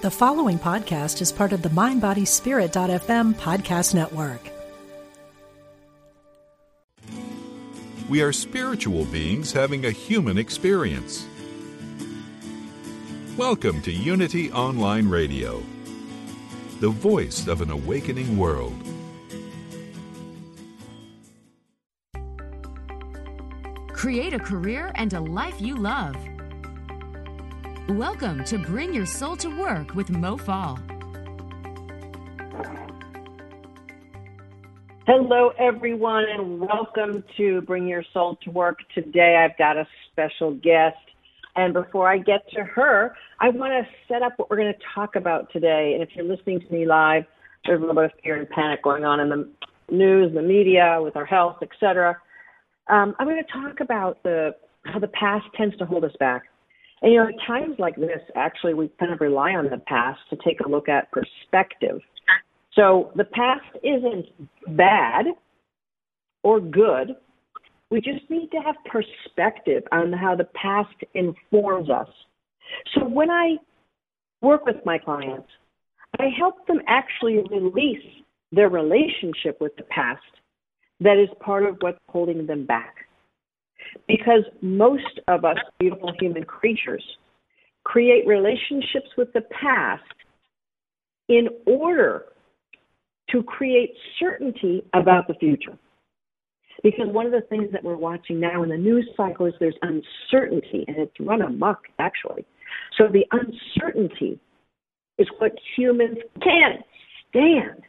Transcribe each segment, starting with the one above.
The following podcast is part of the MindBodySpirit.fm podcast network. We are spiritual beings having a human experience. Welcome to Unity Online Radio, the voice of an awakening world. Create a career and a life you love. Welcome to Bring Your Soul to Work with Mo Fall. Hello, everyone, and welcome to Bring Your Soul to Work. Today, I've got a special guest. And before I get to her, I want to set up what we're going to talk about today. And if you're listening to me live, there's a little bit of fear and panic going on in the news, the media, with our health, etc. Um, I'm going to talk about the how the past tends to hold us back. And you know, at times like this, actually, we kind of rely on the past to take a look at perspective. So the past isn't bad or good. We just need to have perspective on how the past informs us. So when I work with my clients, I help them actually release their relationship with the past that is part of what's holding them back. Because most of us beautiful human creatures create relationships with the past in order to create certainty about the future. Because one of the things that we're watching now in the news cycle is there's uncertainty, and it's run amok, actually. So the uncertainty is what humans can't stand.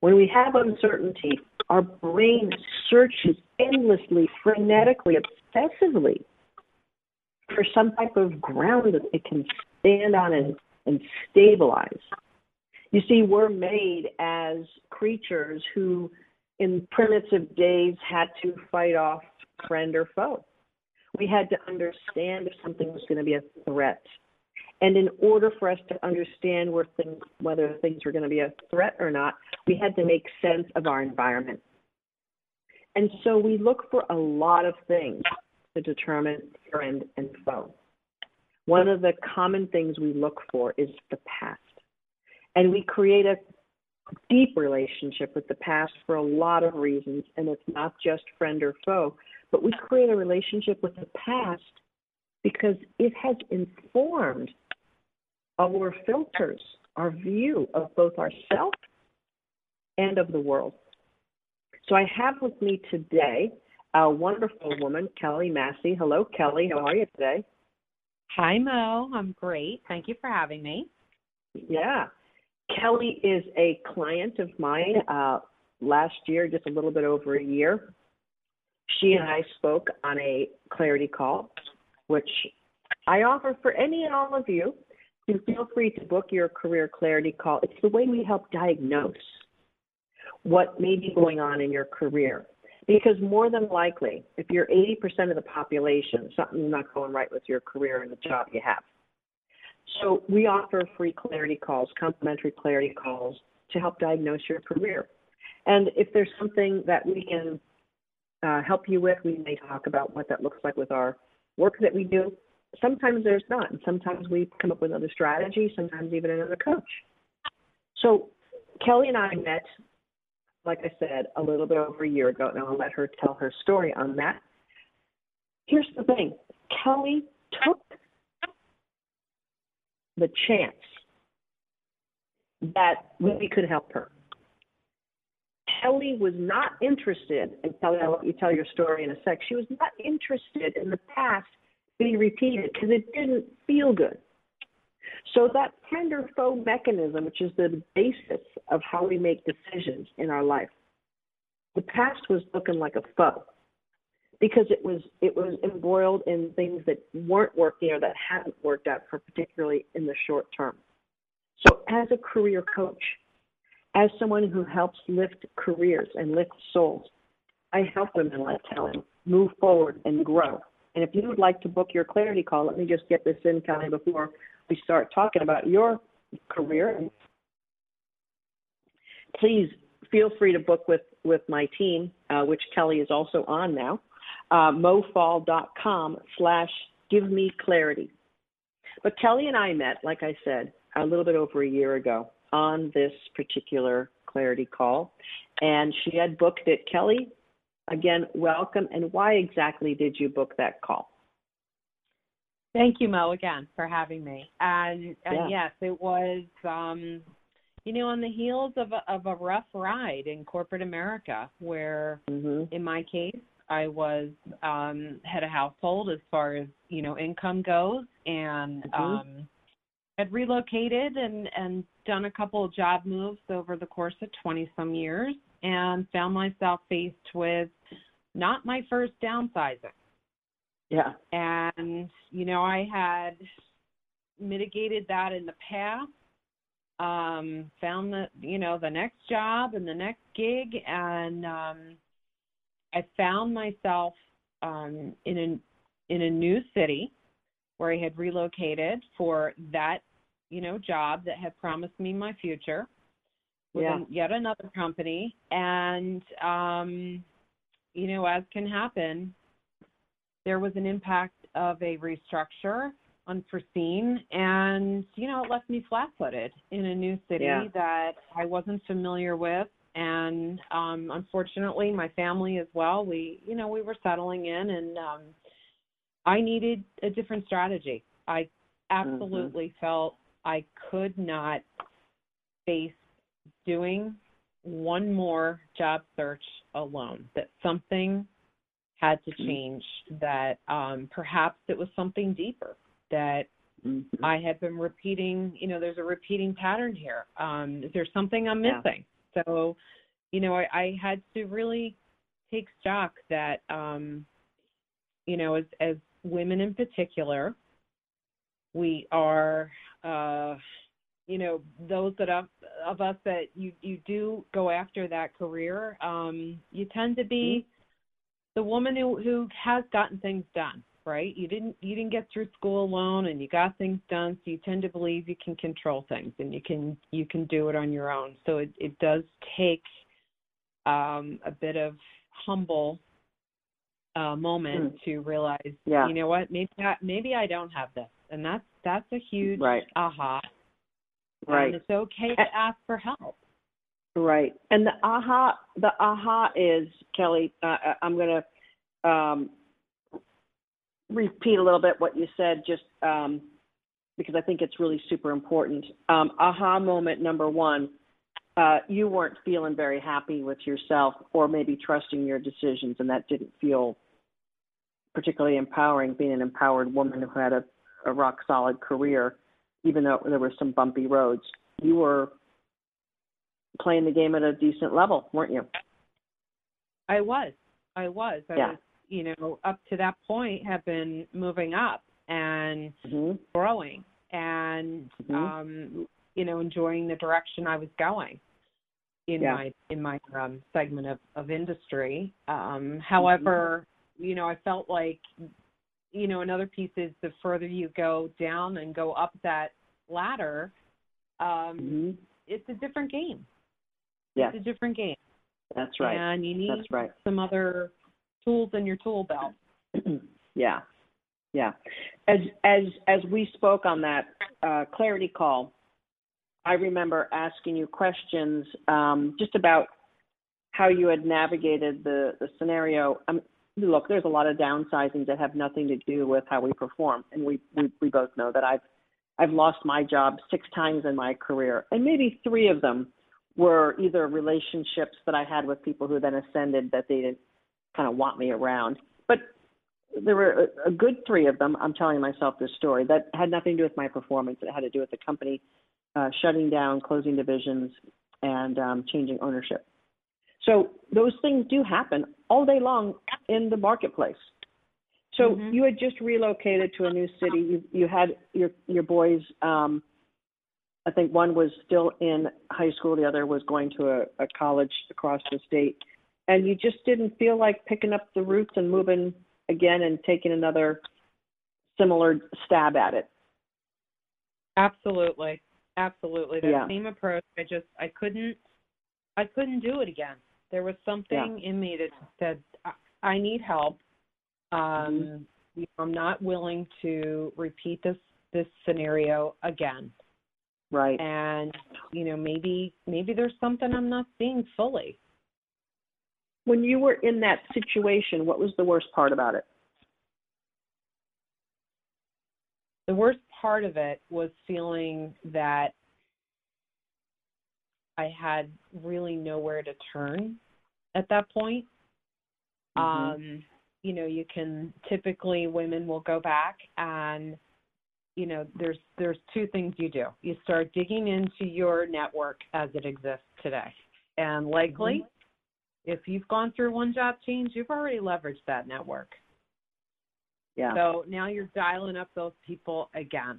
When we have uncertainty, our brain searches endlessly, frenetically, obsessively for some type of ground that it can stand on and, and stabilize. You see, we're made as creatures who, in primitive days, had to fight off friend or foe. We had to understand if something was going to be a threat. And in order for us to understand things, whether things were going to be a threat or not, we had to make sense of our environment. And so we look for a lot of things to determine friend and foe. One of the common things we look for is the past. And we create a deep relationship with the past for a lot of reasons. And it's not just friend or foe, but we create a relationship with the past because it has informed our filters, our view of both ourselves and of the world. So I have with me today a wonderful woman, Kelly Massey. Hello, Kelly. How are you today? Hi, Mo. I'm great. Thank you for having me. Yeah. Kelly is a client of mine uh, last year, just a little bit over a year. She and I spoke on a clarity call, which I offer for any and all of you. You feel free to book your career clarity call. It's the way we help diagnose what may be going on in your career. Because more than likely, if you're 80% of the population, something's not going right with your career and the job you have. So we offer free clarity calls, complimentary clarity calls to help diagnose your career. And if there's something that we can uh, help you with, we may talk about what that looks like with our work that we do. Sometimes there's not, and sometimes we come up with another strategy, sometimes even another coach. So Kelly and I met like I said, a little bit over a year ago, and I'll let her tell her story on that. Here's the thing Kelly took the chance that we could help her. Kelly was not interested, and Kelly, I'll let you tell your story in a sec. She was not interested in the past being repeated because it didn't feel good. So that friend or foe mechanism, which is the basis of how we make decisions in our life, the past was looking like a foe because it was it was embroiled in things that weren't working or that hadn't worked out for particularly in the short term. So as a career coach, as someone who helps lift careers and lift souls, I help women like Kelly move forward and grow. And if you would like to book your clarity call, let me just get this in, Kelly, before we start talking about your career, please feel free to book with, with my team, uh, which Kelly is also on now, uh, mofall.com slash give me clarity. But Kelly and I met, like I said, a little bit over a year ago on this particular clarity call, and she had booked it. Kelly, again, welcome. And why exactly did you book that call? Thank you, Mo, again for having me. And, and Yeah. yes, it was, um, you know, on the heels of a, of a rough ride in corporate America, where hmm in my case, I was um, head of household as far as you know income goes, and Mhm. um, had relocated and and done a couple of job moves over the course of twenty some years, and found myself faced with not my first downsizing. Yeah. and you know i had mitigated that in the past um found the you know the next job and the next gig and um i found myself um in a in a new city where i had relocated for that you know job that had promised me my future with Yeah. yet another company and um you know as can happen there was an impact of a restructure unforeseen and you know it left me flat footed in a new city Yeah. that i wasn't familiar with and um unfortunately my family as well we you know we were settling in and um i needed a different strategy i absolutely felt i could not face doing one more job search alone that something had to change that um perhaps it was something deeper that Mhm. I had been repeating, you know, there's a repeating pattern here. Um, is there something I'm Yeah. missing? So, you know, I, I had to really take stock that, um, you know, as, as women in particular, we are, uh, you know, those that of, of us that you, you do go after that career, um, you tend to be the woman who, who has gotten things done right? You didn't you didn't get through school alone and you got things done, so you tend to believe you can control things and you can you can do it on your own. So it, it does take um a bit of humble uh moment to realize, Mm. Yeah. you know what, maybe I, maybe I don't have this. And that's that's a huge Right. aha. Right. And it's okay to ask for help. Right. And the aha, the aha is Kelly. Uh, I- I'm going to um, repeat a little bit what you said, just um, because I think it's really super important. Um, aha moment number one: uh, you weren't feeling very happy with yourself, or maybe trusting your decisions, and that didn't feel particularly empowering. Being an empowered woman who had a, a rock solid career, even though there were some bumpy roads, you were playing the game at a decent level, weren't you? I was. I was. I Yeah. was, you know, up to that point have been moving up and hmm growing and Mhm. um you know enjoying the direction I was going in Yeah. my in my um segment of of industry um however Mm-hmm. you know I felt like you know another piece is the further you go down and go up that ladder um hmm it's a different game Yes, it's a different game that's right. and you need That's right. some other tools in your tool belt yeah, yeah. As as as we spoke on that uh, clarity call, I remember asking you questions um, just about how you had navigated the the scenario. Um, look, there's a lot of downsizings that have nothing to do with how we perform, and we we, we both know that I've I've lost my job six times in my career, and maybe three of them were either relationships that I had with people who then ascended that they didn't kind of want me around. But there were a, a good three of them. I'm telling myself this story that had nothing to do with my performance. It had to do with the company uh, shutting down, closing divisions, and um, changing ownership. So those things do happen all day long in the marketplace. So Mhm. you had just relocated to a new city. You, you had your your boys. Um, I think one was still in high school, the other was going to a, a college across the state, and you just didn't feel like picking up the roots and moving again and taking another similar stab at it. Absolutely. Absolutely. That Yeah. same approach. I just I couldn't I couldn't do it again. There was something in me that said I, I need help. Um Mhm. you know, I'm not willing to repeat this this scenario again. Right. And you know, maybe maybe there's something I'm not seeing fully. When you were in that situation, what was the worst part about it? The worst part of it was feeling that I had really nowhere to turn at that point. Mhm. Um, you know, you can typically women will go back and you know, there's there's two things you do. You start digging into your network as it exists today. And likely Mm-hmm. if you've gone through one job change, you've already leveraged that network. Yeah. So now you're dialing up those people again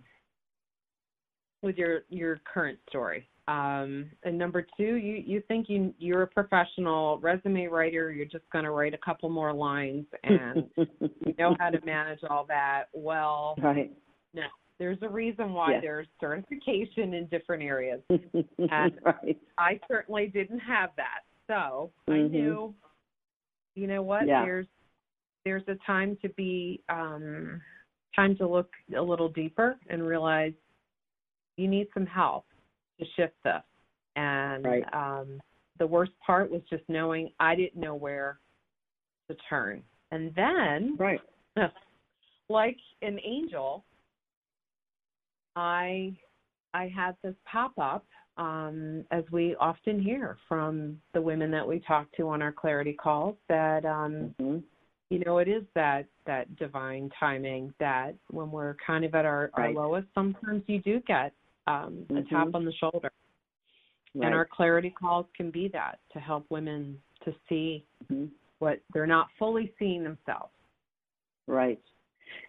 with your your current story. Um, and number two, you you think you you're a professional resume writer. You're just going to write a couple more lines and you know how to manage all that. Well, right. no, there's a reason why Yes. there's certification in different areas. And- right. I certainly didn't have that. So I Mhm. knew, you know what, Yeah. there's there's a time to be um time to look a little deeper and realize you need some help to shift this. And Right. um the worst part was just knowing I didn't know where to turn. And then Right. like an angel, I I had this pop up, um, as we often hear from the women that we talk to on our clarity calls, that um, Mhm. you know it is that that divine timing that when we're kind of at our, our lowest, sometimes you do get um, a Mhm. tap on the shoulder, Right. and our clarity calls can be that to help women to see Mhm. what they're not fully seeing themselves. Right.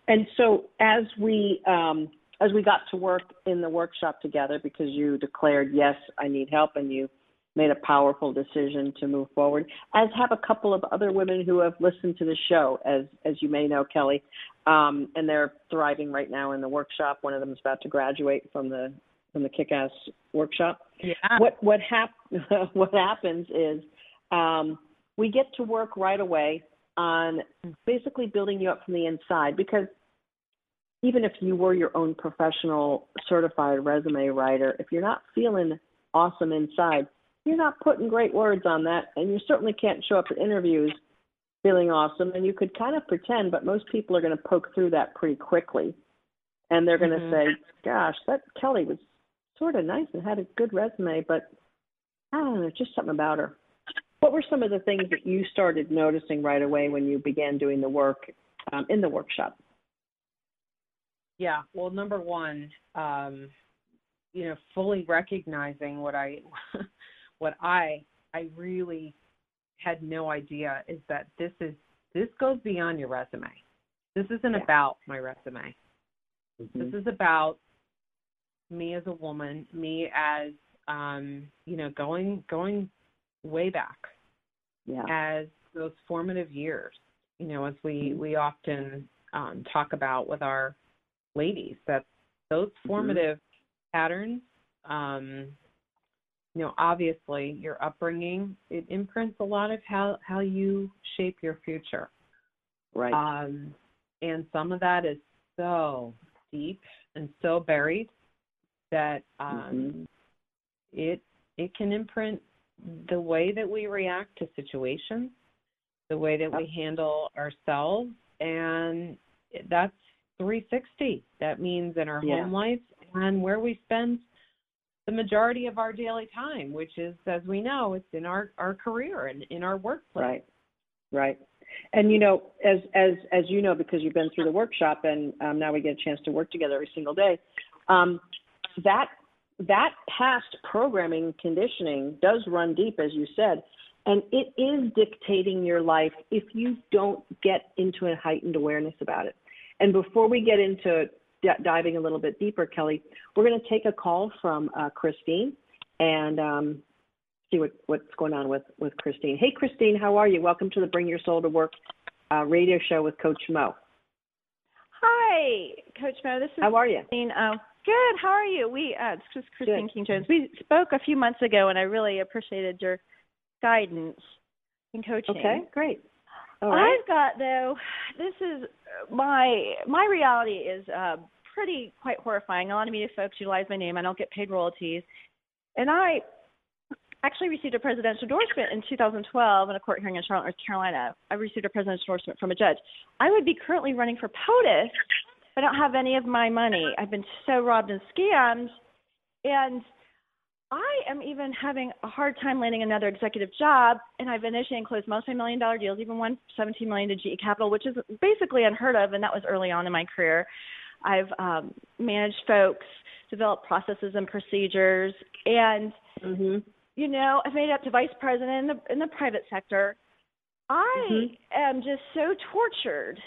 And so as we um, as we got to work in the workshop together, because you declared yes, I need help, and you made a powerful decision to move forward, as have a couple of other women who have listened to the show, as as you may know, Kelly, um, and they're thriving right now in the workshop. One of them is about to graduate from the from the Kick-Ass workshop Yeah. what what hap- what happens is um, we get to work right away on basically building you up from the inside because even if you were your own professional certified resume writer if you're not feeling awesome inside you're not putting great words on that and you certainly can't show up at interviews feeling awesome and you could kind of pretend but most people are going to poke through that pretty quickly and they're going to Mhm. say gosh that kelly was sort of nice and had a good resume, but I don't know, just something about her. What were some of the things that you started noticing right away when you began doing the work um, in the workshop? Yeah. Well, number one, um, you know, fully recognizing what I, what I, I really had no idea is that this is this goes beyond your resume. This isn't Yeah. about my resume. This is about me as a woman, me as um, you know, going going way back Yeah. as those formative years. You know, as we Mhm. we often um, talk about with our ladies, that those Mm-hmm. formative patterns, um, you know, obviously your upbringing it imprints a lot of how how you shape your future. Right. Um, and some of that is so deep and so buried that um, it it can imprint the way that we react to situations, the way that we handle ourselves, and that's 360. That means in our Yeah. home life and where we spend the majority of our daily time, which is, as we know, it's in our our career and in our workplace. Right. Right. And you know, as as as you know, because you've been through the workshop, and um, now we get a chance to work together every single day. Um, that that past programming conditioning does run deep, as you said, and it is dictating your life if you don't get into a heightened awareness about it. And before we get into d- diving a little bit deeper, Kelly, we're going to take a call from uh, Christine and um, see what, what's going on with, with Christine. Hey, Christine, how are you? Welcome to the Bring Your Soul to Work uh, radio show with Coach Mo. Hi, Coach Mo. This is How are you? Christine. Uh, good. How are you? We uh, this is Christine. King Jones. We spoke a few months ago, and I really appreciated your guidance and coaching. Okay, great. Right. I've got though. This is my my reality is uh, pretty quite horrifying. A lot of media folks utilize my name. I don't get paid royalties, and I actually received a presidential endorsement in 2012 in a court hearing in Charlotte, North Carolina. I received a presidential endorsement from a judge. I would be currently running for POTUS. But I don't have any of my money. I've been so robbed and scammed, and I am even having a hard time landing another executive job, and I've initiated and closed multi-million dollar deals, even one 17 million to GE Capital, which is basically unheard of, and that was early on in my career. I've um, managed folks, developed processes and procedures, and Mm-hmm. you know, I've made it up to vice president in the in the private sector. I Mhm. am just so tortured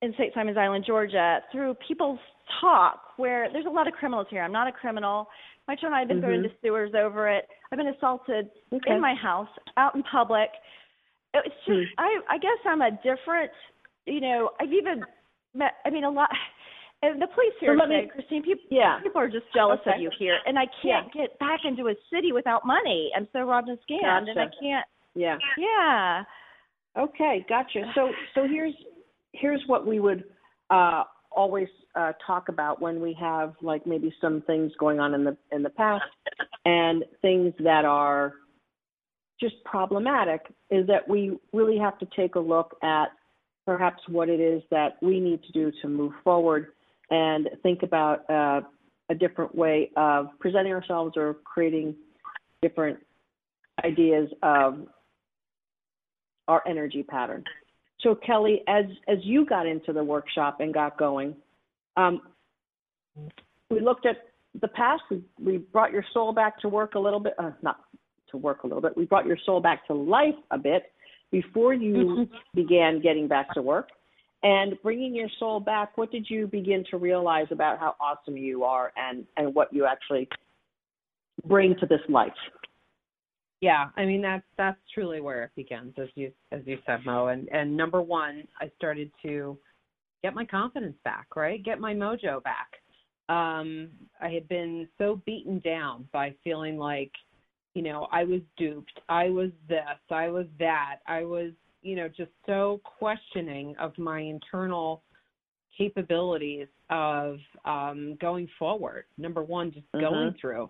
in St. Simons Island, Georgia, through people's talk where there's a lot of criminals here. I'm not a criminal. My children and I have been thrown Mhm. into sewers over it. I've been assaulted Okay. in my house, out in public. It's just Hmm. I I guess I'm a different you know, I've even met I mean a lot and the police here So me- Christine, people Yeah. people are just jealous Okay. of you here and I can't get back into a city without money. I'm so robbed and scammed and I can't Yeah. yeah. Okay, gotcha. So so here's here's what we would uh, always uh, talk about when we have like maybe some things going on in the in the past and things that are just problematic is that we really have to take a look at perhaps what it is that we need to do to move forward and think about uh, a different way of presenting ourselves or creating different ideas of our energy pattern. So Kelly, as as you got into the workshop and got going, um, we looked at the past. We, we brought your soul back to work a little bit, uh, not to work a little bit. We brought your soul back to life a bit before you began getting back to work. And bringing your soul back, what did you begin to realize about how awesome you are and and what you actually bring to this life? Yeah, I mean that's that's truly where it begins, as you as you said, Mo. And and number one, I started to get my confidence back, right? Get my mojo back. Um, I had been so beaten down by feeling like, you know, I was duped, I was this, I was that, I was, you know, just so questioning of my internal capabilities of um, going forward. Number one, just Mhm. going through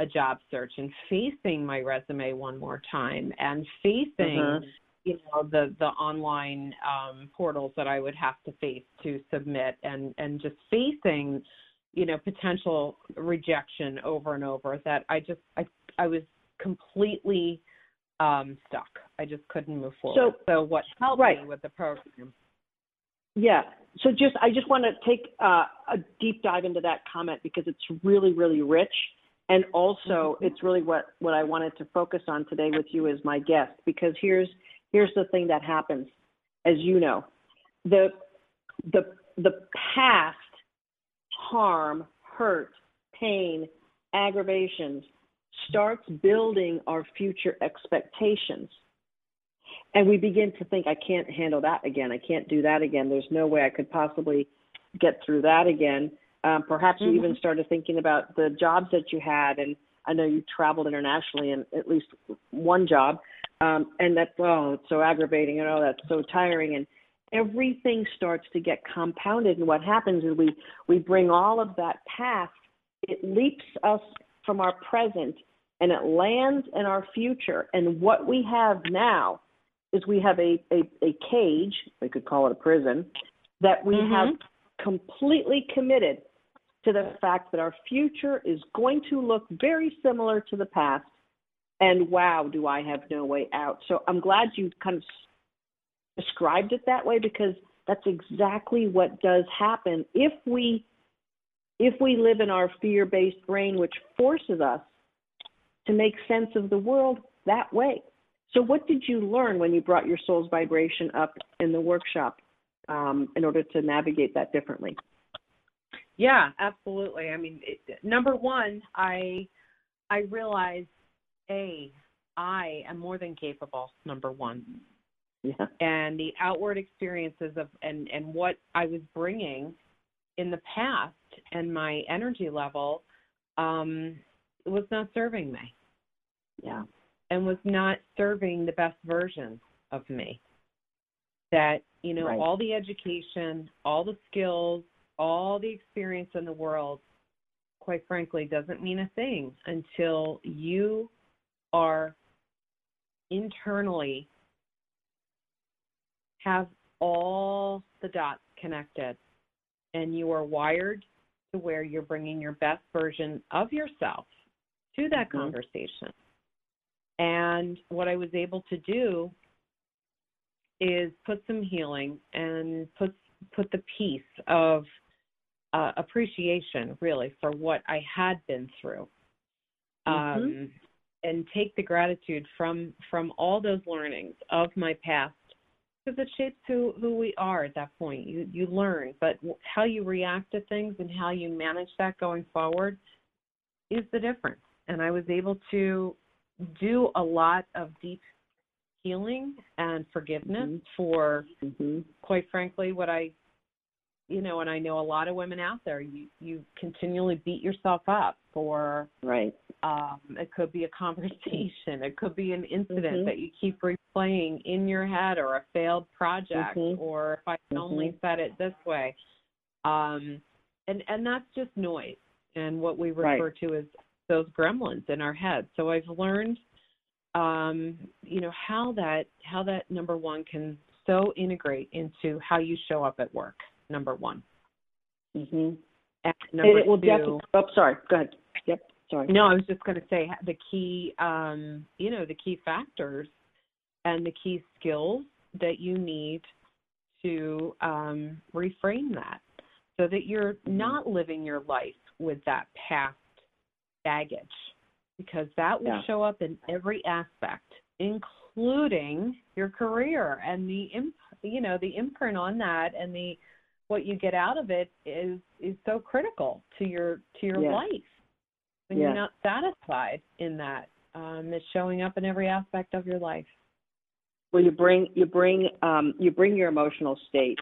a job search and facing my resume one more time and facing Mhm. you know the the online um portals that I would have to face to submit and and just facing you know potential rejection over and over that I just I I was completely um stuck. I just couldn't move forward. So, what helped right. me with the program Yeah. So just I just want to take uh, a deep dive into that comment because it's really really rich and also mm-hmm. it's really what what I wanted to focus on today with you as my guest because here's here's the thing that happens as you know. The the the past harm, hurt, pain, aggravations starts building our future expectations. And we begin to think i can't handle that again. I can't do that again. There's no way i could possibly get through that again um, perhaps you even started thinking about the jobs that you had and i know you traveled internationally in at least one job um, and that's oh it's so aggravating and oh that's so tiring and everything starts to get compounded and what happens is we we bring all of that past it leaps us from our present and it lands in our future and what we have now is we have a, a, a cage, we could call it a prison, that we Mhm. have completely committed to the fact that our future is going to look very similar to the past. And wow, do I have no way out. So I'm glad you kind of described it that way because that's exactly what does happen if we if we live in our fear-based brain which forces us to make sense of the world that way. So, what did you learn when you brought your soul's vibration up in the workshop um, in order to navigate that differently? Yeah, absolutely. I mean, it, number one, I I realized a I am more than capable. Number one, Yeah. and the outward experiences of and and what I was bringing in the past and my energy level um, was not serving me Yeah. and was not serving the best version of me. That, you know, Right. all the education, all the skills, all the experience in the world, quite frankly, doesn't mean a thing until you are internally have all the dots connected and you are wired to where you're bringing your best version of yourself to that Mhm. conversation. And what I was able to do is put some healing and put put the piece of uh, appreciation really for what I had been through. Um, and take the gratitude from from all those learnings of my past because it shapes who who we are at that point. You you learn, but how you react to things and how you manage that going forward is the difference. And I was able to do a lot of deep healing and forgiveness Mhm. for hmm quite frankly what I you know, and I know a lot of women out there you you continually beat yourself up for Right. um, it could be a conversation. It could be an incident Mhm. that you keep replaying in your head or a failed project Mhm. or if I had only said it this way. Um, and, and that's just noise and what we Right. refer to as those gremlins in our head. So I've learned um, you know, how that how that number one can so integrate into how you show up at work, number one. hmm And number it will two, definitely. Oh, sorry. Go ahead. Yep. Sorry. No, I was just going to say the key, um, you know, the key factors and the key skills that you need to um, reframe that so that you're Mm-hmm. not living your life with that past baggage because that will Yeah. show up in every aspect, including your career and the imp, you know, the imprint on that and the what you get out of it is is so critical to your to your Yeah. life when Yeah. you're not satisfied in that um it's showing up in every aspect of your life Well, you bring you bring um, you bring your emotional state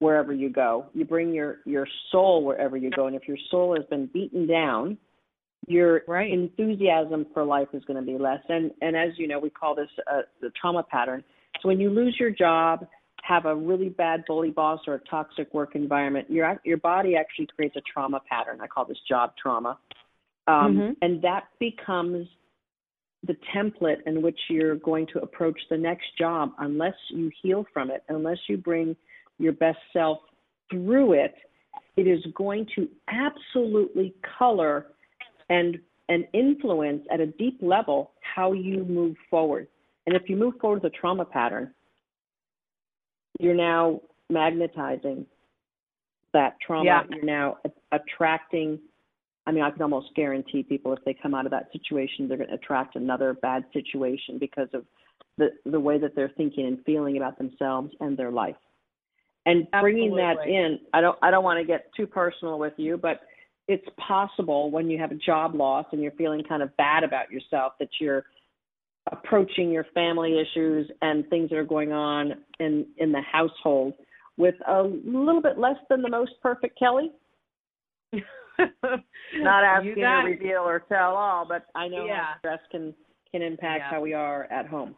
wherever you go. You bring your your soul wherever you go, and if your soul has been beaten down, your Right. enthusiasm for life is going to be less. And and as you know, we call this uh, the trauma pattern. So when you lose your job, have a really bad bully boss or a toxic work environment, your your body actually creates a trauma pattern. I call this job trauma, um, Mhm. and that becomes the template in which you're going to approach the next job unless you heal from it, unless you bring your best self through it, it is going to absolutely color and and influence at a deep level how you move forward. And if you move forward with a trauma pattern, you're now magnetizing that trauma. Yeah. You're now a- attracting I mean, I can almost guarantee people if they come out of that situation, they're going to attract another bad situation because of the the way that they're thinking and feeling about themselves and their life. And bringing that in, I don't I don't want to get too personal with you, but it's possible when you have a job loss and you're feeling kind of bad about yourself that you're approaching your family issues and things that are going on in in the household with a little bit less than the most perfect Kelly. Not asking to reveal or tell all, but I know Yeah. how stress can can impact Yeah. how we are at home.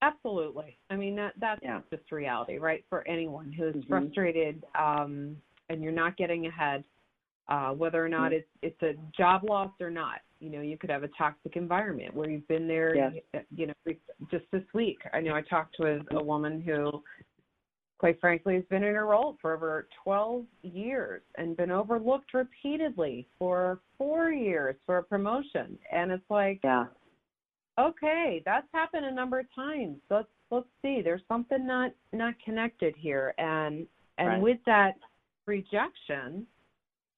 Absolutely. I mean that that's Yeah. just reality, right? For anyone who is Mhm. frustrated um and you're not getting ahead, uh whether or not Mhm. it's it's a job loss or not. You know, you could have a toxic environment where you've been there Yes. you know just this week. I know I talked with a woman who quite frankly has been in her role for over 12 years and been overlooked repeatedly for 4 years for a promotion and it's like Yeah. okay that's happened a number of times let's let's see there's something not not connected here and and Right. with that rejection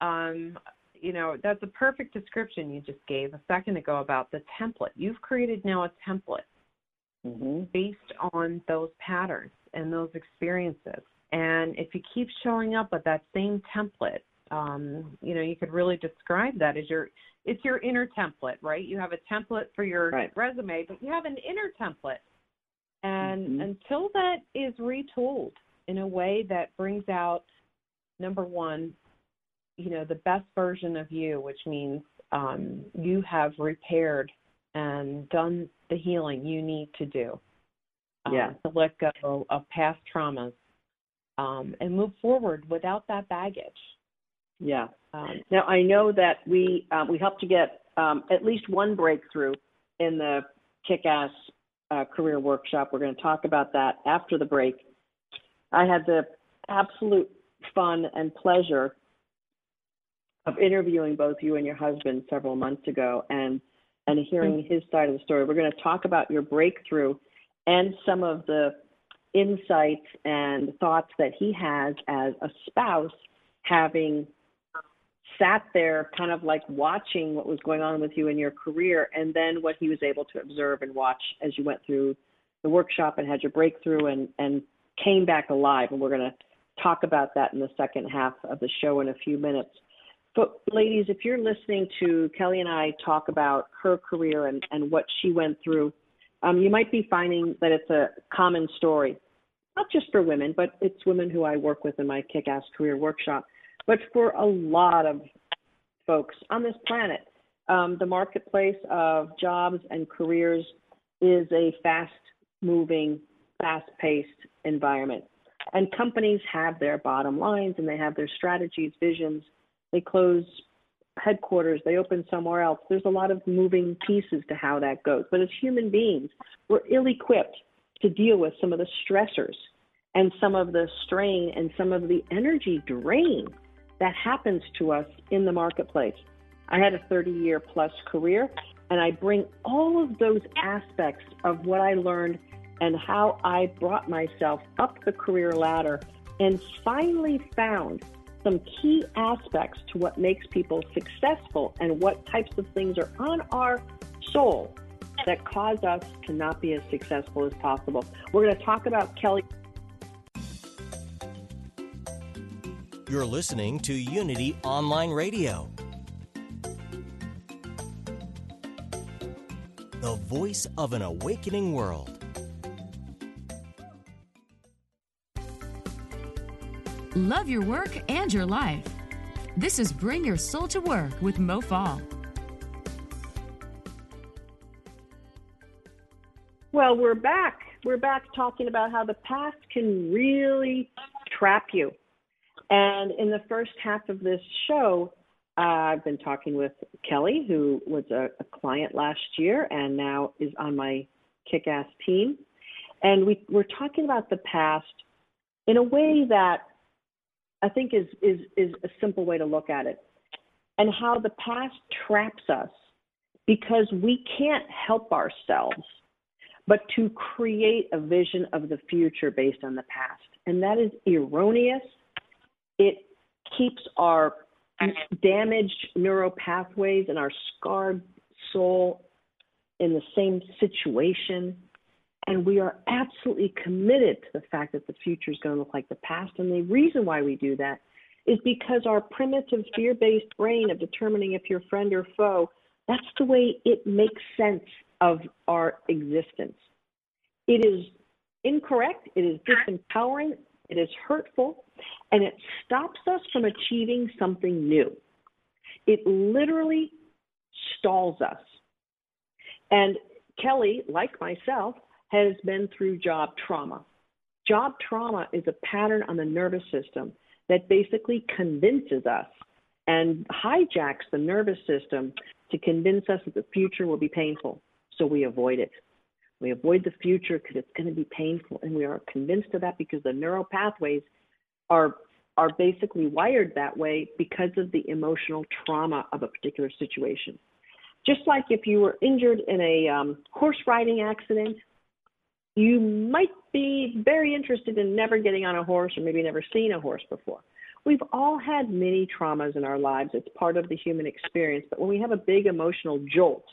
um you know that's a perfect description you just gave a second ago about the template you've created now a template Mhm. based on those patterns and those experiences and if you keep showing up with that same template um you know you could really describe that as your it's your inner template right you have a template for your Right. resume but you have an inner template and Mhm. until that is retooled in a way that brings out number one you know the best version of you which means um you have repaired and done the healing you need to do um, Yeah. to let go of past traumas um, and move forward without that baggage. Yeah. Um, now I know that we uh, we helped to get um, at least one breakthrough in the Kick-Ass uh, Career Workshop. We're going to talk about that after the break. I had the absolute fun and pleasure of interviewing both you and your husband several months ago, and and hearing mm-hmm. his side of the story. We're going to talk about your breakthrough and some of the insights and thoughts that he has as a spouse having sat there kind of like watching what was going on with you in your career and then what he was able to observe and watch as you went through the workshop and had your breakthrough and and came back alive and we're going to talk about that in the second half of the show in a few minutes but ladies if you're listening to kelly and i talk about her career and and what she went through um, you might be finding that it's a common story not just for women but it's women who i work with in my kick-ass career workshop but for a lot of folks on this planet, um, the marketplace of jobs and careers is a fast moving, fast paced environment. And companies have their bottom lines and they have their strategies, visions. They close headquarters, they open somewhere else. There's a lot of moving pieces to how that goes. But as human beings, we're ill equipped to deal with some of the stressors and some of the strain and some of the energy drain that happens to us in the marketplace. I had a 30 year plus career, and I bring all of those aspects of what I learned and how I brought myself up the career ladder and finally found some key aspects to what makes people successful and what types of things are on our soul that cause us to not be as successful as possible. We're going to talk about Kelly. You're listening to Unity Online Radio, the voice of an awakening world. Love your work and your life. This is Bring Your Soul to Work with Mo Fall. Well, we're back. We're back talking about how the past can really trap you. And in the first half of this show, uh, I've been talking with Kelly, who was a, a client last year and now is on my kick ass team. And we, we're talking about the past in a way that I think is, is, is a simple way to look at it, and how the past traps us because we can't help ourselves but to create a vision of the future based on the past. And that is erroneous it keeps our damaged neural pathways and our scarred soul in the same situation. And we are absolutely committed to the fact that the future is going to look like the past. And the reason why we do that is because our primitive fear based brain of determining if you're friend or foe, that's the way it makes sense of our existence. It is incorrect, it is disempowering, it is hurtful, and it stops us from achieving something new. It literally stalls us. And Kelly, like myself, has been through job trauma. Job trauma is a pattern on the nervous system that basically convinces us and hijacks the nervous system to convince us that the future will be painful. So we avoid it. We avoid the future because it's going to be painful, and we are convinced of that because the neural pathways are are basically wired that way because of the emotional trauma of a particular situation. Just like if you were injured in a um, horse riding accident, you might be very interested in never getting on a horse or maybe never seen a horse before. We've all had many traumas in our lives. It's part of the human experience. But when we have a big emotional jolt,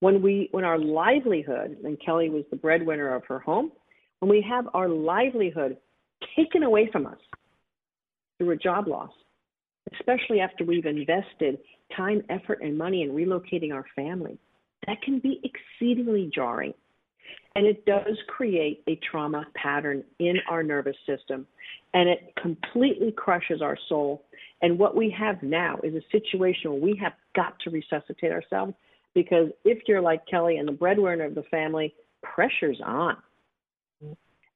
when we when our livelihood and kelly was the breadwinner of her home when we have our livelihood taken away from us through a job loss especially after we've invested time effort and money in relocating our family that can be exceedingly jarring and it does create a trauma pattern in our nervous system and it completely crushes our soul and what we have now is a situation where we have got to resuscitate ourselves because if you're like Kelly and the breadwinner of the family, pressure's on.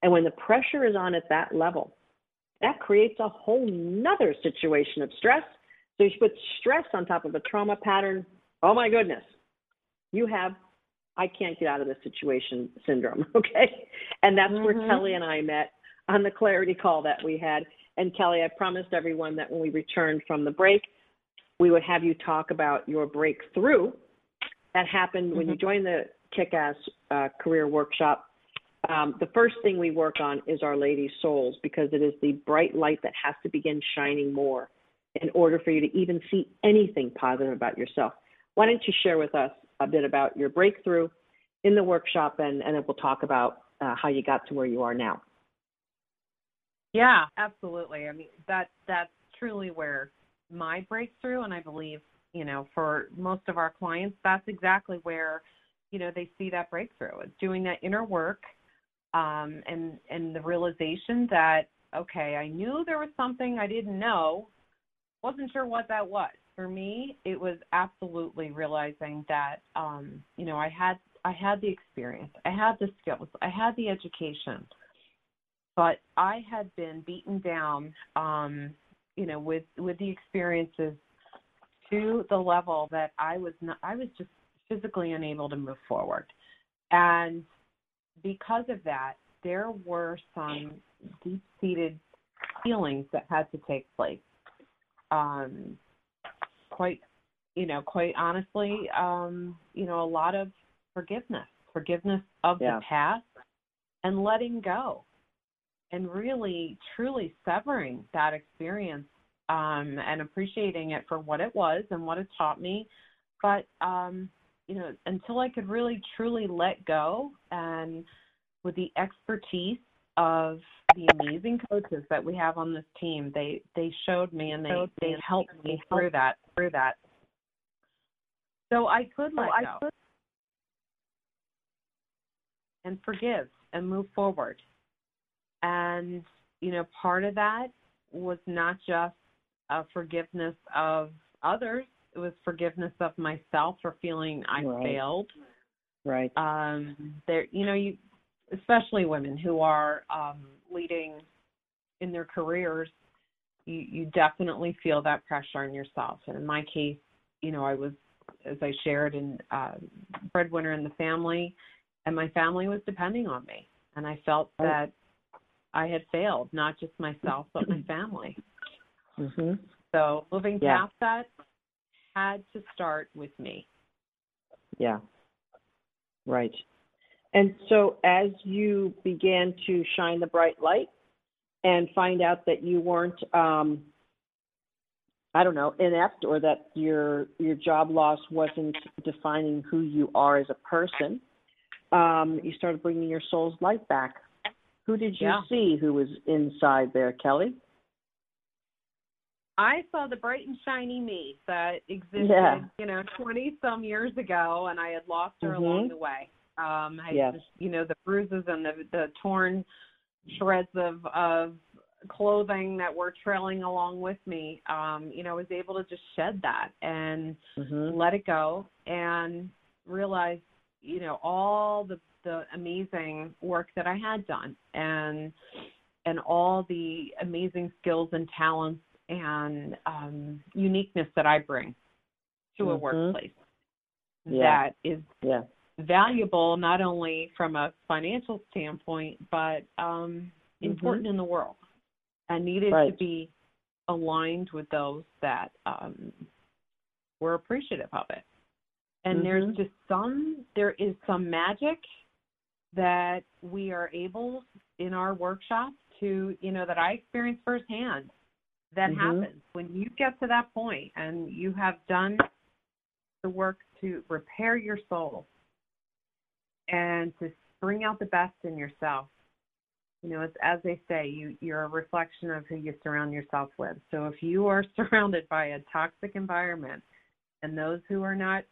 And when the pressure is on at that level, that creates a whole nother situation of stress. So you put stress on top of a trauma pattern. Oh my goodness, you have I can't get out of this situation syndrome. Okay, and that's mm-hmm. where Kelly and I met on the clarity call that we had. And Kelly, I promised everyone that when we returned from the break, we would have you talk about your breakthrough that happened mm-hmm. when you mm-hmm. joined the Kick Ass uh, Career Workshop. Um, the first thing we work on is Our Lady's Souls because it is the bright light that has to begin shining more in order for you to even see anything positive about yourself. Why don't you share with us a bit about your breakthrough in the workshop and, and then we'll talk about uh, how you got to where you are now? Yeah, absolutely. I mean that that's truly where my breakthrough and I believe, you know, for most of our clients, that's exactly where, you know, they see that breakthrough. It's doing that inner work um and and the realization that okay, I knew there was something I didn't know, wasn't sure what that was. For me, it was absolutely realizing that um, you know, I had I had the experience, I had the skills, I had the education but I had been beaten down, um, you know, with with the experiences to the level that I was not, I was just physically unable to move forward, and because of that, there were some deep seated feelings that had to take place. Um, quite, you know, quite honestly, um, you know, a lot of forgiveness, forgiveness of yeah. the past, and letting go and really truly severing that experience um, and appreciating it for what it was and what it taught me. But um, you know, until I could really truly let go and with the expertise of the amazing coaches that we have on this team, they they showed me and they they helped me through that through that. So I could let go could... and forgive and move forward. And, you know, part of that was not just a forgiveness of others, it was forgiveness of myself for feeling I right. failed. Right. Um there you know, you especially women who are um leading in their careers, you you definitely feel that pressure on yourself. And in my case, you know, I was as I shared in uh breadwinner in the family and my family was depending on me. And I felt oh. that I had failed, not just myself, but my family. Mm-hmm. So moving yeah. past that had to start with me. Yeah. Right. And so as you began to shine the bright light and find out that you weren't um I don't know, inept or that your your job loss wasn't defining who you are as a person, um, you started bringing your soul's light back. Who did you yeah. see who was inside there, Kelly? I saw the bright and shiny me that existed, yeah. you know, 20 some years ago, and I had lost her mm-hmm. along the way. Um, I yes. just, you know, the bruises and the the torn shreds of of clothing that were trailing along with me. Um, you know, I was able to just shed that and mm-hmm. let it go and realize, you know, all the the amazing work that I had done and and all the amazing skills and talents and um, uniqueness that I bring to mm-hmm. a workplace yeah. that is yeah. Valuable not only from a financial standpoint but um, mm-hmm. important in the world and needed right. to be aligned with those that um, were appreciative of it. And mm-hmm. there's just some there is some magic that we are able in our workshops to, you know, that I experience firsthand that mm-hmm. happens when you get to that point and you have done the work to repair your soul and to bring out the best in yourself. You know, it's as they say, you you're a reflection of who you surround yourself with. So if you are surrounded by a toxic environment and those who are not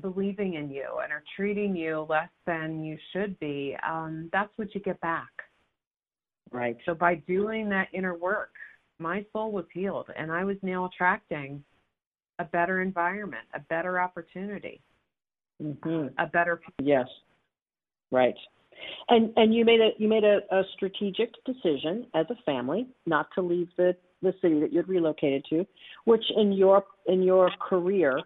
believing in you and are treating you less than you should be, um, that's what you get back. Right. So by doing that inner work, my soul was healed and I was now attracting a better environment, a better opportunity, mm-hmm. a better Yes. Right. And and you made a you made a, a strategic decision as a family not to leave the the city that you'd relocated to, which in your in your career,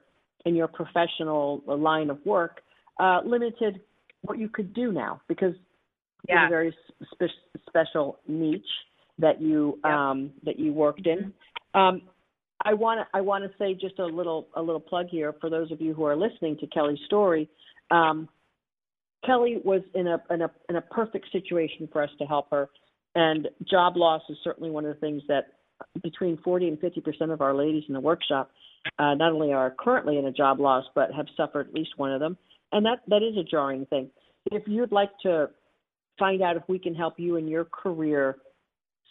in your professional line of work, uh, limited what you could do now because yeah. a very spe- special niche that you um, that you worked in. Um, I want to I want to say just a little a little plug here for those of you who are listening to Kelly's story. Um, Kelly was in a, in a in a perfect situation for us to help her, and job loss is certainly one of the things that between 40 and 50 percent of our ladies in the workshop uh, not only are currently in a job loss but have suffered at least one of them, and that that is a jarring thing. If you'd like to find out if we can help you in your career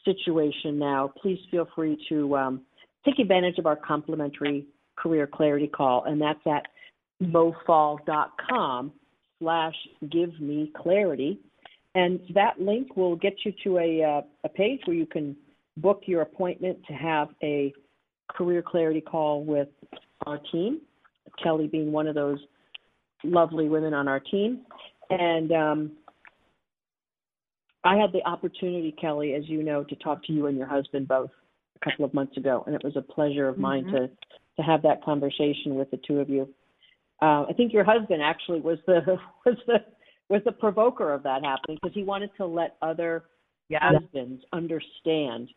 situation now, please feel free to um, take advantage of our complimentary career clarity call, and that's at mofall.com slash give me clarity. And that link will get you to a, uh, a page where you can book your appointment to have a career clarity call with our team, Kelly being one of those lovely women on our team. And um, I had the opportunity, Kelly, as you know, to talk to you and your husband both a couple of months ago, and it was a pleasure of mine Mm-hmm. to to have that conversation with the two of you. Uh, I think your husband actually was the was the was the provoker of that happening because he wanted to let other husbands understand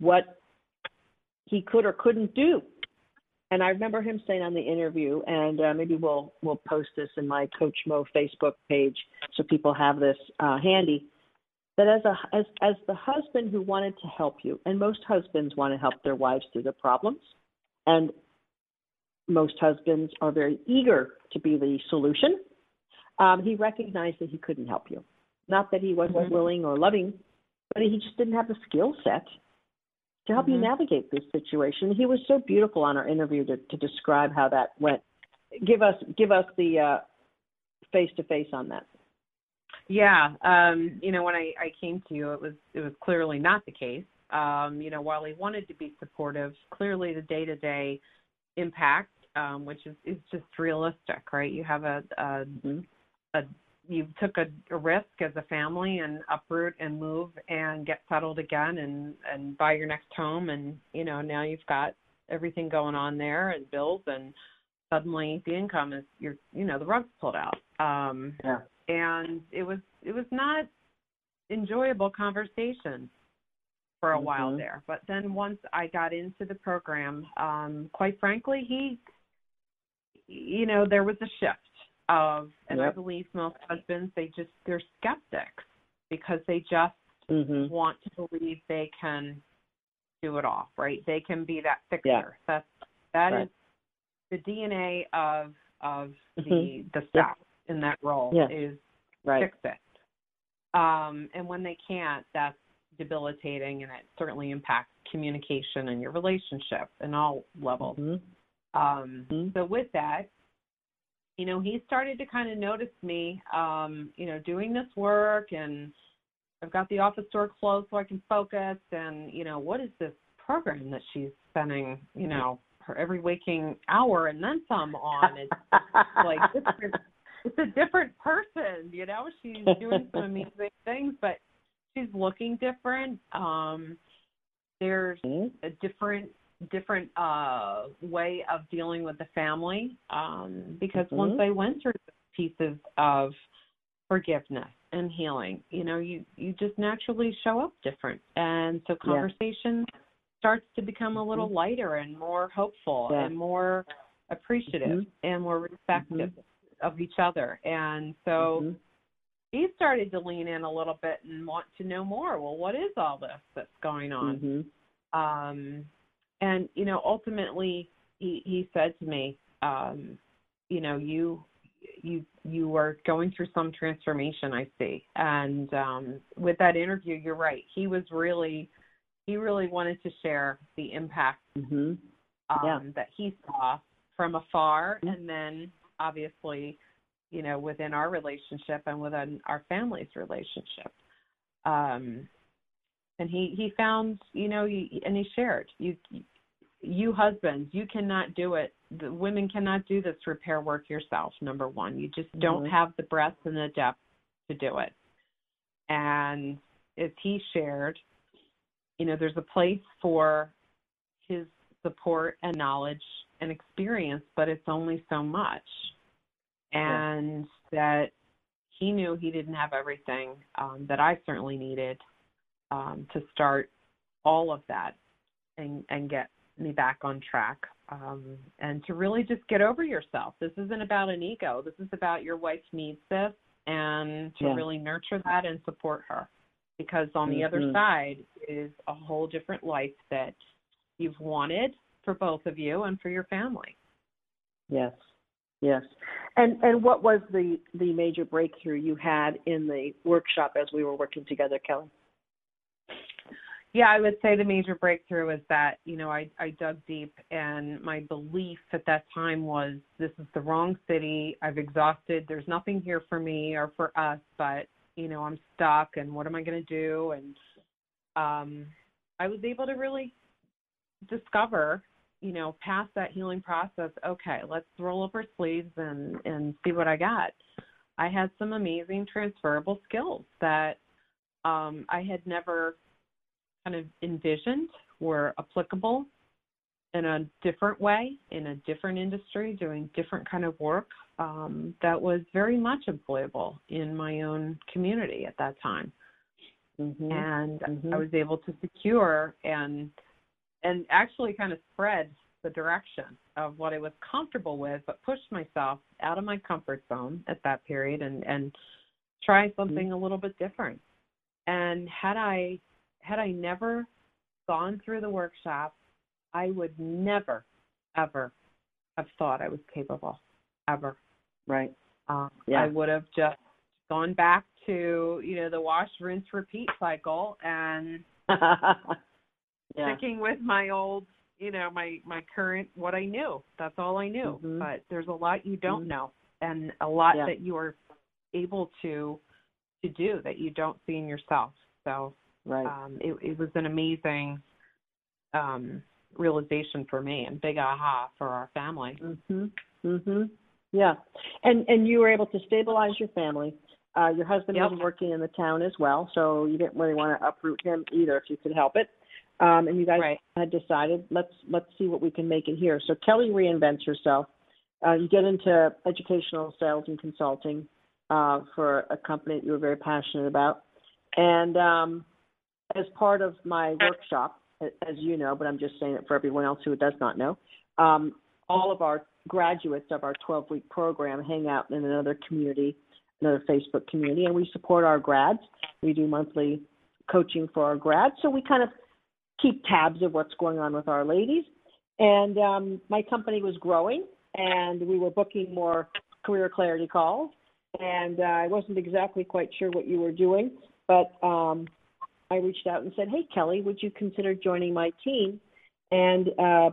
what he could or couldn't do. And I remember him saying on the interview, and uh, maybe we'll we'll post this in my Coach Mo Facebook page so people have this uh, handy. That as a as as the husband who wanted to help you, and most husbands want to help their wives through their problems, and most husbands are very eager to be the solution. Um, he recognized that he couldn't help you, not that he wasn't Mhm. willing or loving, but he just didn't have the skill set to help you Mhm. navigate this situation. He was so beautiful on our interview to, to describe how that went. Give us give us the face to face on that. Yeah, um, you know, when I, I came to you, it was it was clearly not the case. Um, you know, while he wanted to be supportive, clearly the day to day impact, um, which is, is just realistic, right? You have a, a, Mm-hmm. a you took a, a risk as a family and uproot and move and get settled again and and buy your next home and you know now you've got everything going on there and bills and suddenly the income is you're you know the rug's pulled out um Yeah. And it was it was not enjoyable conversation for a while Mhm. there but then once i got into the program um quite frankly he you know there was a shift of and i believe most husbands they just they're skeptics because they just Mm-hmm. want to believe they can do it all right they can be that fixer Yeah. that's that is Right. the dna of of the Mhm. the staff in that role is Right. fix it. Um, and when they can't, that's debilitating, and it certainly impacts communication and your relationship in all levels. Mhm. Um, Mhm. So with that, you know, he started to kind of notice me, um, you know, doing this work, and I've got the office door closed so I can focus. And you know, what is this program that she's spending, you know, her every waking hour and then some on? It's like different, it's a different person, you know. She's doing some amazing things, but she's looking different. Um there's Mhm. a different different uh way of dealing with the family um because once Mhm. I went through the pieces of forgiveness and healing, you know, you you just naturally show up different. And so conversation starts to become a little lighter and more hopeful Yeah. and more appreciative Mhm. and more respectful of each other. And so Mhm. he started to lean in a little bit and want to know more. Well, what is all this that's going on? Mhm. Um, and you know, ultimately, he he said to me, um, you know, you you you are going through some transformation, I see. And um, with that interview, you're right. He was really he really wanted to share the impact Mhm. um, Yeah. that he saw from afar, Mhm. and then obviously, you know, within our relationship and within our family's relationship. Um, and he he found, you know, he, and he shared you. You husbands, you cannot do it. The women cannot do this repair work yourself. Number one, you just don't Mhm. have the breadth and the depth to do it. And as he shared, you know, there's a place for his support and knowledge and experience, but it's only so much. And yeah. that he knew he didn't have everything um, that I certainly needed um, to start all of that and, and get me back on track um, and to really just get over yourself. This isn't about an ego. This is about your wife needs this and to yeah. really nurture that and support her because on the mm-hmm. other side is a whole different life that you've wanted for both of you and for your family. Yes. Yes. And and what was the the major breakthrough you had in the workshop as we were working together, Kelly? Yeah, I would say the major breakthrough is that, you know, I, I dug deep and my belief at that time was this is the wrong city. I've exhausted. There's nothing here for me or for us, but, you know, I'm stuck and what am I going to do? And um, I was able to really discover, you know, past that healing process, okay, let's roll up our sleeves and, and see what I got. I had some amazing transferable skills that um, I had never kind of envisioned were applicable in a different way in a different industry doing different kind of work um, that was very much employable in my own community at that time mm-hmm. and mm-hmm. i was able to secure and and actually kind of spread the direction of what i was comfortable with but pushed myself out of my comfort zone at that period and and try mm-hmm. something a little bit different and had i had I never gone through the workshop, I would never, ever have thought I was capable, ever. Right. Um, yeah. I would have just gone back to you know the wash, rinse, repeat cycle, and yeah. sticking with my old, you know, my my current what I knew. That's all I knew. Mm-hmm. But there's a lot you don't mm-hmm. know, and a lot yeah. that you are able to to do that you don't see in yourself. So Right. Um, it, it was an amazing um, realization for me and big aha for our family. Mhm. Mhm. Yeah. And and you were able to stabilize your family. Uh, your husband yep. was working in the town as well, so you didn't really want to uproot him either if you could help it. Um, and you guys right. had decided let's let's see what we can make in here. So Kelly reinvents herself. Uh, you get into educational sales and consulting uh, for a company that you were very passionate about, and um, as part of my workshop, as you know, but I'm just saying it for everyone else who does not know, um, all of our graduates of our 12 week program hang out in another community, another Facebook community, and we support our grads. We do monthly coaching for our grads. So we kind of keep tabs of what's going on with our ladies. And um, my company was growing, and we were booking more career clarity calls. And uh, I wasn't exactly quite sure what you were doing, but um, I reached out and said, "Hey, Kelly, would you consider joining my team and uh,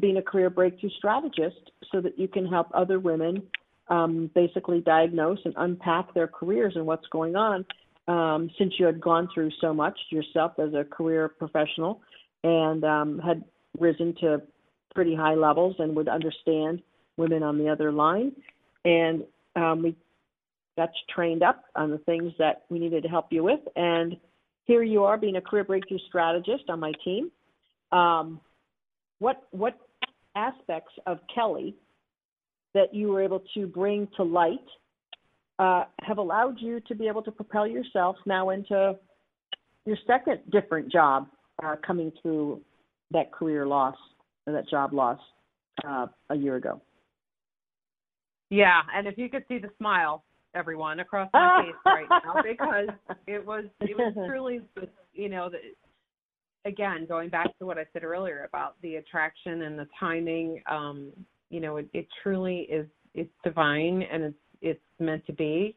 being a career breakthrough strategist so that you can help other women um, basically diagnose and unpack their careers and what's going on?" Um, since you had gone through so much yourself as a career professional and um, had risen to pretty high levels and would understand women on the other line. And um, we got you trained up on the things that we needed to help you with. And here you are being a career breakthrough strategist on my team. Um, what what aspects of Kelly that you were able to bring to light uh, have allowed you to be able to propel yourself now into your second different job uh, coming through that career loss or that job loss uh, a year ago? Yeah, and if you could see the smile everyone across my face right now because it was it was truly you know the, again going back to what I said earlier about the attraction and the timing um you know it, it truly is it's divine and it's it's meant to be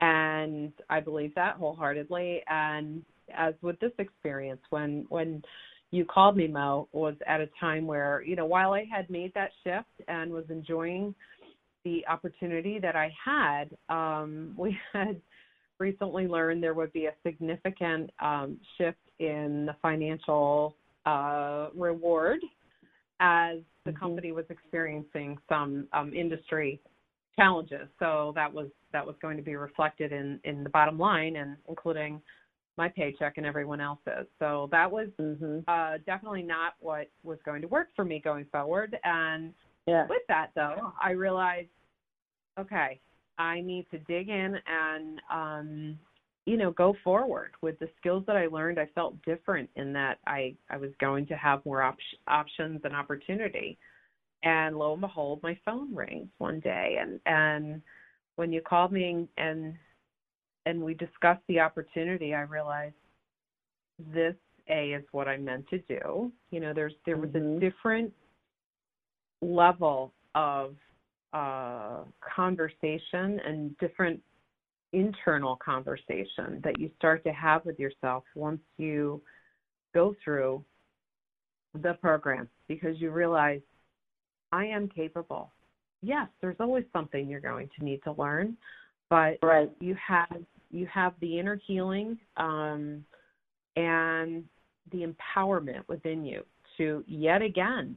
and I believe that wholeheartedly and as with this experience when when you called me Mo was at a time where you know while I had made that shift and was enjoying the opportunity that I had, um, we had recently learned there would be a significant um, shift in the financial uh, reward as the mm-hmm. company was experiencing some um, industry challenges. So that was that was going to be reflected in in the bottom line and including my paycheck and everyone else's. So that was Mm-hmm. uh, definitely not what was going to work for me going forward. And Yeah. with that though, I realized, okay, I need to dig in and um, you know go forward with the skills that I learned. I felt different in that I I was going to have more op- options and opportunity. And lo and behold, my phone rings one day, and and when you called me and and we discussed the opportunity, I realized this a is what I'm meant to do. You know, there's there was Mhm. a different level of uh, conversation and different internal conversation that you start to have with yourself once you go through the program because you realize I am capable. Yes, there's always something you're going to need to learn, but Right. you have you have the inner healing um, and the empowerment within you to yet again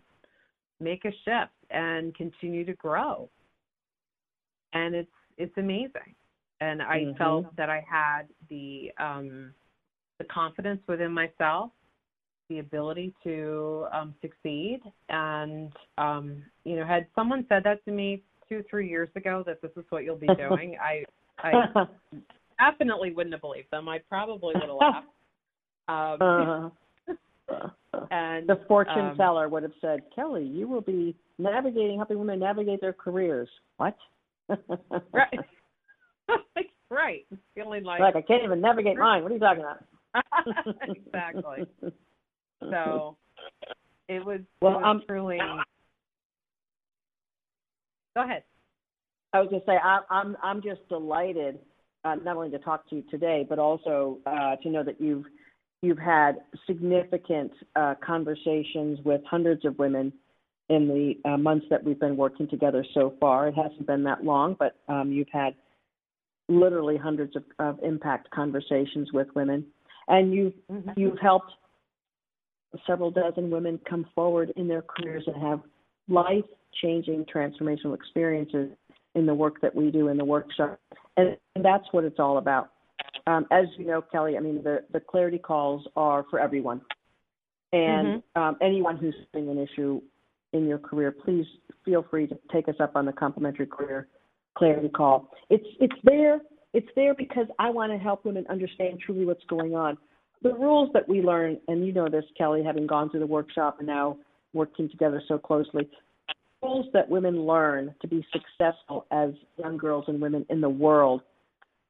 make a shift and continue to grow. And it's it's amazing. And I Mhm. felt that I had the um, the confidence within myself, the ability to um, succeed, and um, you know, had someone said that to me two three years ago that this is what you'll be doing, I I definitely wouldn't have believed them. I probably would have laughed. Um, uh, and the fortune um, teller would have said, Kelly, you will be navigating, helping women navigate their careers. What? right, right, feeling like Like, I can't even navigate mine. What are you talking about? exactly. So it was, Well, it was um, truly. Go ahead. I was going to say I, I'm I'm just delighted uh, not only to talk to you today, but also uh, to know that you've you've had significant uh, conversations with hundreds of women in the uh, months that we've been working together so far. It hasn't been that long, but um, you've had literally hundreds of, of impact conversations with women, and you've Mhm. you've helped several dozen women come forward in their careers and have life changing transformational experiences in the work that we do in the workshop. And, and that's what it's all about. Um, as you know, Kelly, I mean, the, the clarity calls are for everyone. And um, anyone who's having an issue in your career, please feel free to take us up on the complimentary career clarity call. It's it's there. It's there because I want to help women understand truly what's going on. The rules that we learn, and you know this, Kelly, having gone through the workshop and now working together so closely, rules that women learn to be successful as young girls and women in the world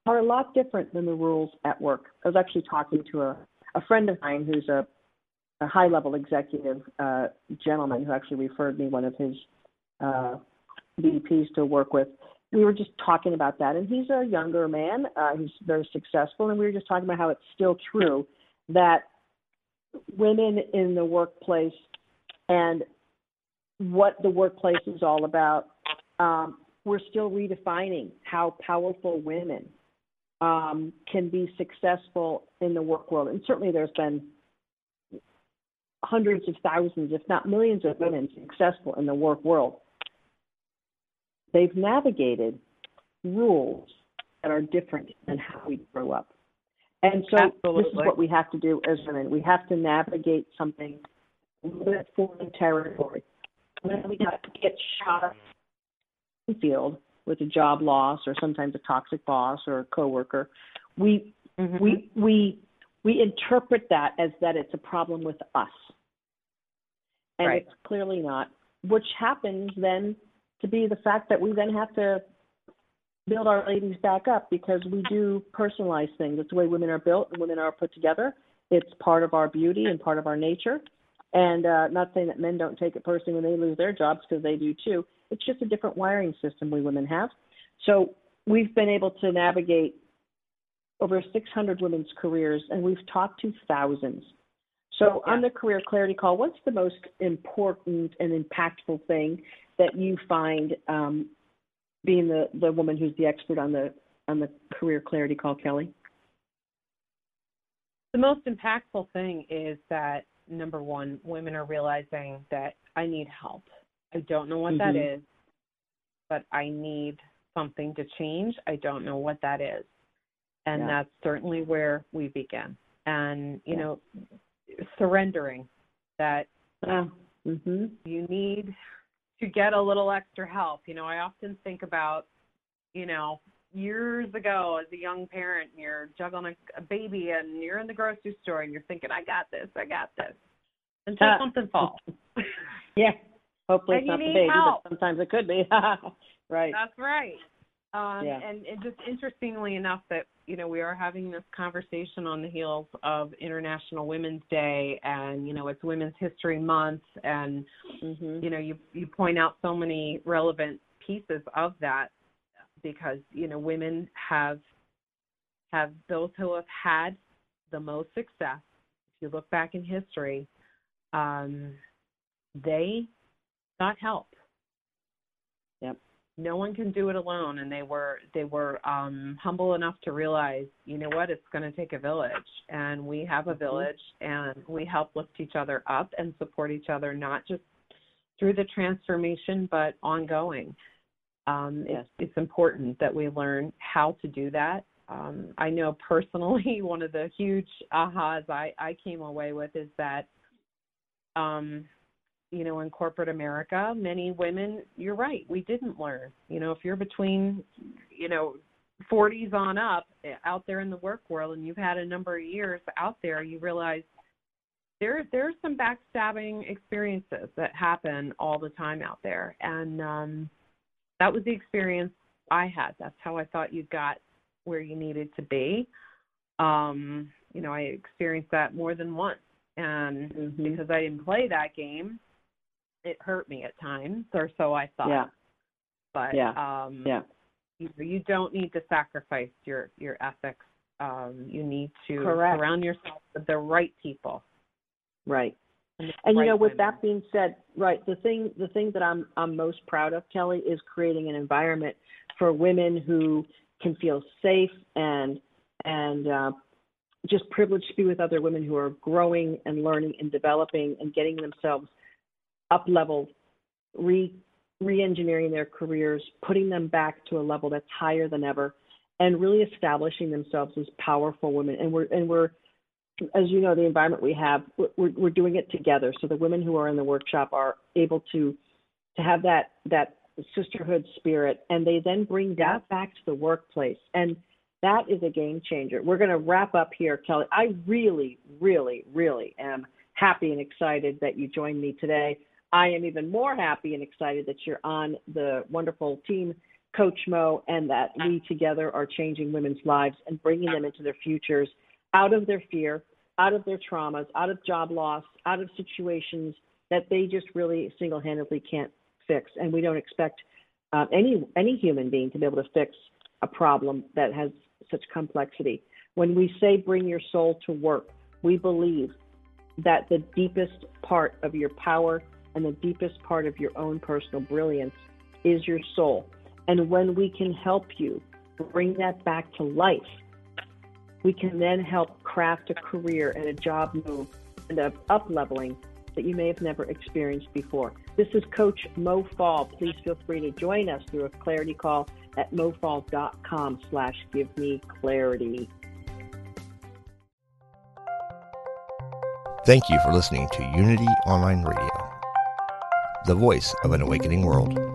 are a lot different than the rules at work. I was actually talking to a, a friend of mine who's a, a high level executive uh, gentleman who actually referred me one of his uh, VPs to work with. We were just talking about that, and he's a younger man. Uh, he's very successful, and we were just talking about how it's still true that women in the workplace and what the workplace is all about. Um, we're still redefining how powerful women um, can be successful in the work world. And certainly there's been hundreds of thousands, if not millions of women successful in the work world. They've navigated rules that are different than how we grow up. And so this is what we have to do as women. We have to navigate something a little bit foreign territory. When we got get shot in the field with a job loss or sometimes a toxic boss or a coworker, we Mhm. we we we interpret that as that it's a problem with us and Right. it's clearly not which happens then to be the fact that we then have to build our ladies back up because we do personalize things. It's the way women are built and women are put together. It's part of our beauty and part of our nature. And uh not saying that men don't take it personally when they lose their jobs because they do too. It's just a different wiring system we women have. So we've been able to navigate over 600 women's careers, and we've talked to thousands. So, on the Career Clarity Call, what's the most important and impactful thing that you find um, being the, the woman who's the expert on the on the Career Clarity Call, Kelly? The most impactful thing is that number one, women are realizing that I need help. I don't know what that Mhm. is, but I need something to change. I don't know what that is. And Yeah. that's certainly where we begin. And, you Yeah. know, surrendering that Uh, mhm. you need to get a little extra help. You know, I often think about, you know, years ago as a young parent, and you're juggling a, a baby and you're in the grocery store and you're thinking, I got this, I got this, until Ah. something falls. Yeah. Hopefully And it's not the baby, help. but sometimes it could be. right. That's right. Um, Yeah. and, and just interestingly enough, that you know we are having this conversation on the heels of International Women's Day, and you know it's Women's History Month, and Mhm. you know you you point out so many relevant pieces of that because you know women have have those who have had the most success. If you look back in history, um, they got help Yep. No one can do it alone and they were they were um humble enough to realize you know what it's going to take a village and we have a Mhm. village and we help lift each other up and support each other not just through the transformation but ongoing um Yes. it's it's important that we learn how to do that um i know personally one of the huge ahas i i came away with is that um you know, in corporate America, many women, you're right, we didn't learn. You know, if you're between, you know, 40s on up eh, out there in the work world and you've had a number of years out there, you realize there there's some backstabbing experiences that happen all the time out there. And um that was the experience I had. That's how I thought you got where you needed to be. Um, you know, I experienced that more than once. And Mhm. because I didn't play that game, it hurt me at times, or so I thought. Yeah. But Yeah. um Yeah. you, you don't need to sacrifice your your ethics. Um, you need to Correct. surround yourself with the right people. Right. And, And you know, with women. that being said, right, the thing the thing that I'm I'm most proud of, Kelly, is creating an environment for women who can feel safe and and uh, just privileged to be with other women who are growing and learning and developing and getting themselves up leveled, re re-engineering their careers, putting them back to a level that's higher than ever, and really establishing themselves as powerful women. And we're and we're as you know, the environment we have, we're, we're doing it together. So the women who are in the workshop are able to to have that that sisterhood spirit, and they then bring that back to the workplace, and that is a game changer. We're going to wrap up here, Kelly. I really, really, really am happy and excited that you joined me today. I am even more happy and excited that you're on the wonderful team, Coach Mo, and that we together are changing women's lives and bringing them into their futures out of their fear, out of their traumas, out of job loss, out of situations that they just really single-handedly can't fix. And we don't expect uh, any any human being to be able to fix a problem that has such complexity. When we say bring your soul to work, we believe that the deepest part of your power and the deepest part of your own personal brilliance is your soul. And when we can help you bring that back to life, we can then help craft a career and a job move and a up leveling that you may have never experienced before. This is Coach Mo Fall. Please feel free to join us through a clarity call at mofall.com slash give me clarity. Thank you for listening to Unity Online Radio, the voice of an awakening world.